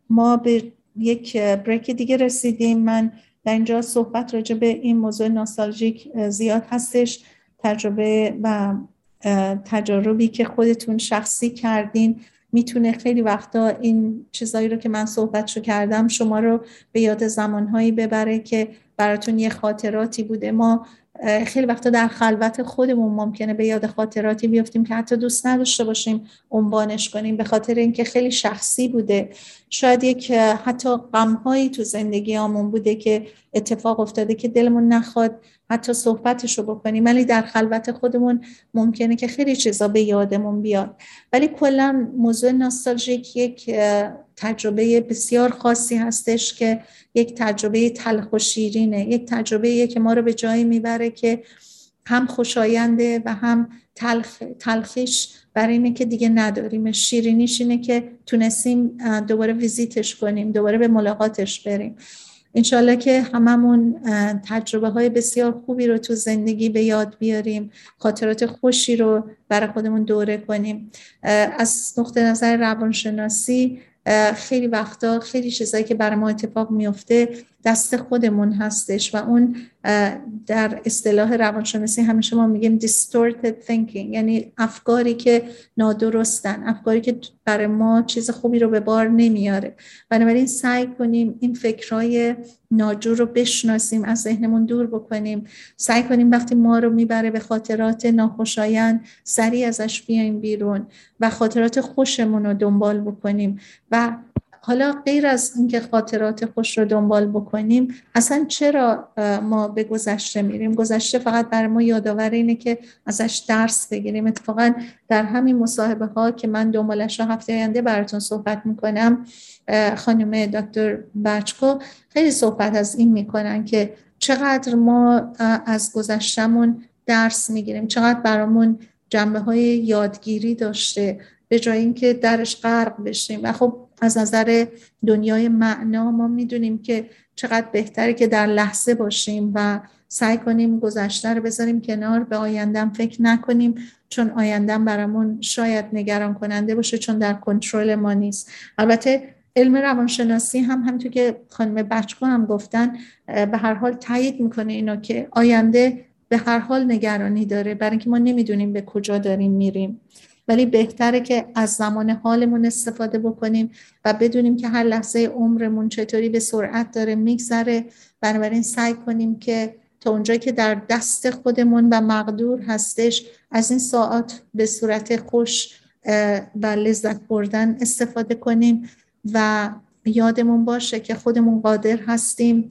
ما به یک بریک دیگه رسیدیم. من در اینجا صحبت راجع به این موضوع ناستالژیک زیاد هستش. تجربه و تجاربی که خودتون شخصی کردین می‌تونه خیلی وقتا این چیزایی رو که من صحبتشو کردم شما رو به یاد زمانهایی ببره که براتون یه خاطراتی بوده. ما خیلی وقتا در خلوت خودمون ممکنه به یاد خاطراتی بیفتیم که حتی دوست نداشته باشیم عنوانش کنیم به خاطر اینکه خیلی شخصی بوده. شاید یک حتی غمهایی تو زندگی آمون بوده که اتفاق افتاده که دلمون نخواد حتی صحبتش رو بکنیم. ولی در خلوت خودمون ممکنه که خیلی چیزا به یادمون بیاد. ولی کلا موضوع ناستالژیک یک تجربه بسیار خاصی هستش که یک تجربه تلخ و شیرینه. یک تجربه که ما رو به جایی می‌بره که هم خوشاینده و هم تلخ، تلخیش برای اینه که دیگه نداریم. شیرینیش اینه که تونستیم دوباره ویزیتش کنیم دوباره به ملاقاتش بریم. انشالله که هممون تجربه های بسیار خوبی رو تو زندگی به یاد بیاریم خاطرات خوشی رو برای خودمون دوره کنیم. از نقطه نظر روانشناسی خیلی وقتا خیلی چیزایی که برای ما اتفاق میفته دست خودمون هستش و اون در اصطلاح روانشناسی همیشه ما میگیم distorted thinking یعنی افکاری که نادرستن افکاری که برای ما چیز خوبی رو به بار نمیاره. بنابراین سعی کنیم این فکرهای ناجور رو بشناسیم از ذهنمون دور بکنیم. سعی کنیم وقتی ما رو می‌بره به خاطرات ناخوشایند سریع ازش بیایم بیرون و خاطرات خوشمون رو دنبال بکنیم و حالا غیر از اینکه خاطرات خوش رو دنبال بکنیم اصلا چرا ما به گذشته میریم؟ گذشته فقط برای ما یادآور اینه که ازش درس بگیریم. اتفاقا در همین مصاحبه ها که من دنبالش رو هفته آینده براتون صحبت می‌کنم خانم دکتر بچکو خیلی صحبت از این می‌کنن که چقدر ما از گذشتمون درس می‌گیریم چقدر برامون جنبه های یادگیری داشته به جای اینکه درش غرق بشیم. و خب از نظر دنیای معنا ما می‌دونیم که چقدر بهتره که در لحظه باشیم و سعی کنیم گذشته رو بذاریم کنار به آیندم فکر نکنیم چون آیندم برامون شاید نگران کننده باشه چون در کنترل ما نیست. البته علم روانشناسی هم همونطور که خانم بچکو هم گفتن به هر حال تایید می‌کنه اینا که آینده به هر حال نگرانی داره برای اینکه ما نمی‌دونیم به کجا داریم میریم. ولی بهتره که از زمان حالمون استفاده بکنیم و بدونیم که هر لحظه عمرمون چطوری به سرعت داره میگذره. بنابراین سعی کنیم که تا اونجایی که در دست خودمون و مقدور هستش از این ساعت به صورت خوش و لذت بردن استفاده کنیم. و یادمون باشه که خودمون قادر هستیم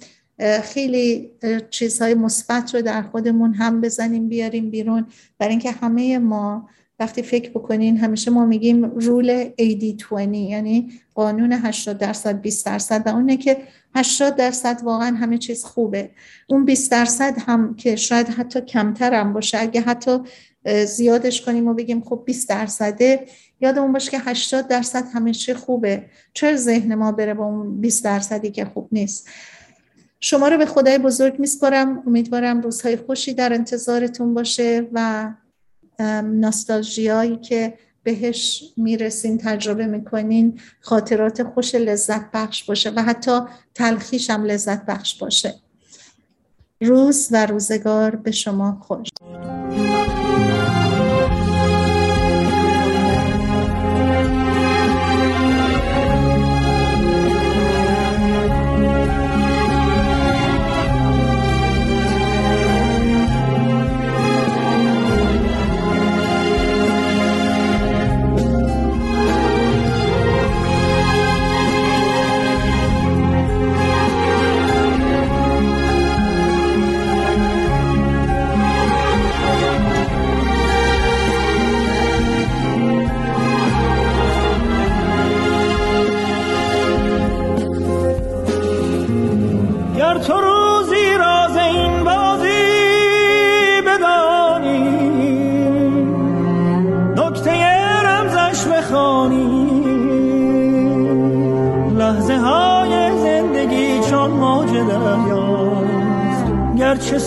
خیلی چیزهای مثبت رو در خودمون هم بزنیم بیاریم بیرون. برای اینکه همه ما وقتی فکر بکنین همیشه ما میگیم رول 80-20 یعنی قانون 80 درصد 20 درصد و اونه که 80 درصد واقعا همه چیز خوبه. اون 20 درصد هم که شاید حتی کمتر هم باشه. اگه حتی زیادش کنیم و بگیم خب 20 درصده یادمون باشه که 80 درصد همه چی خوبه. چرا ذهن ما بره با اون 20 درصدی که خوب نیست؟ شما رو به خدای بزرگ میسپارم. امیدوارم روزهای خوشی در انتظارتون باشه و ناستالژیایی که بهش می‌رسین تجربه می‌کنین خاطرات خوش لذت بخش باشه و حتی تلخیش هم لذت بخش باشه. روز و روزگار به شما خوش.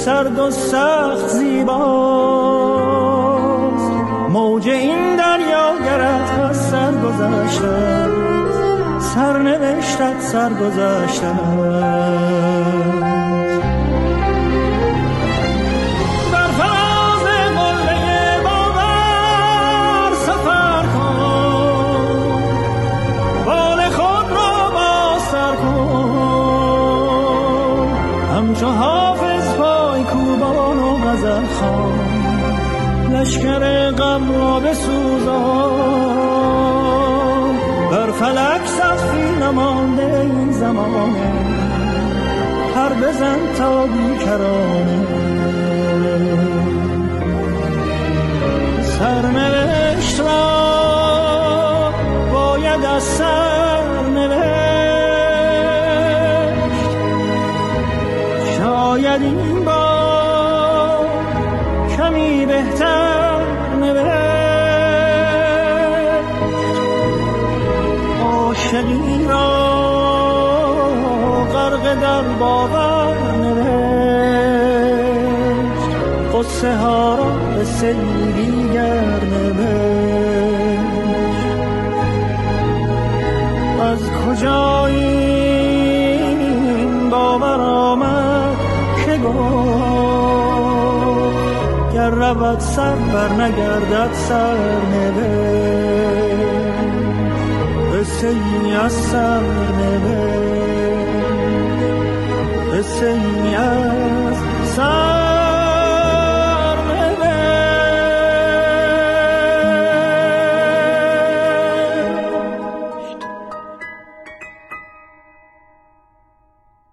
سرد و سخت زیباست. موج این دریا گرد از سر گذشته سرنوشتت سر گذشته زمانه هر بزن تا بیکرانه. سرنوشت قصه ها را به سیری گر از کجا این باور آمد که گفت گر رود سر بر نگردد سر قصه ای از سر قصه ای از سر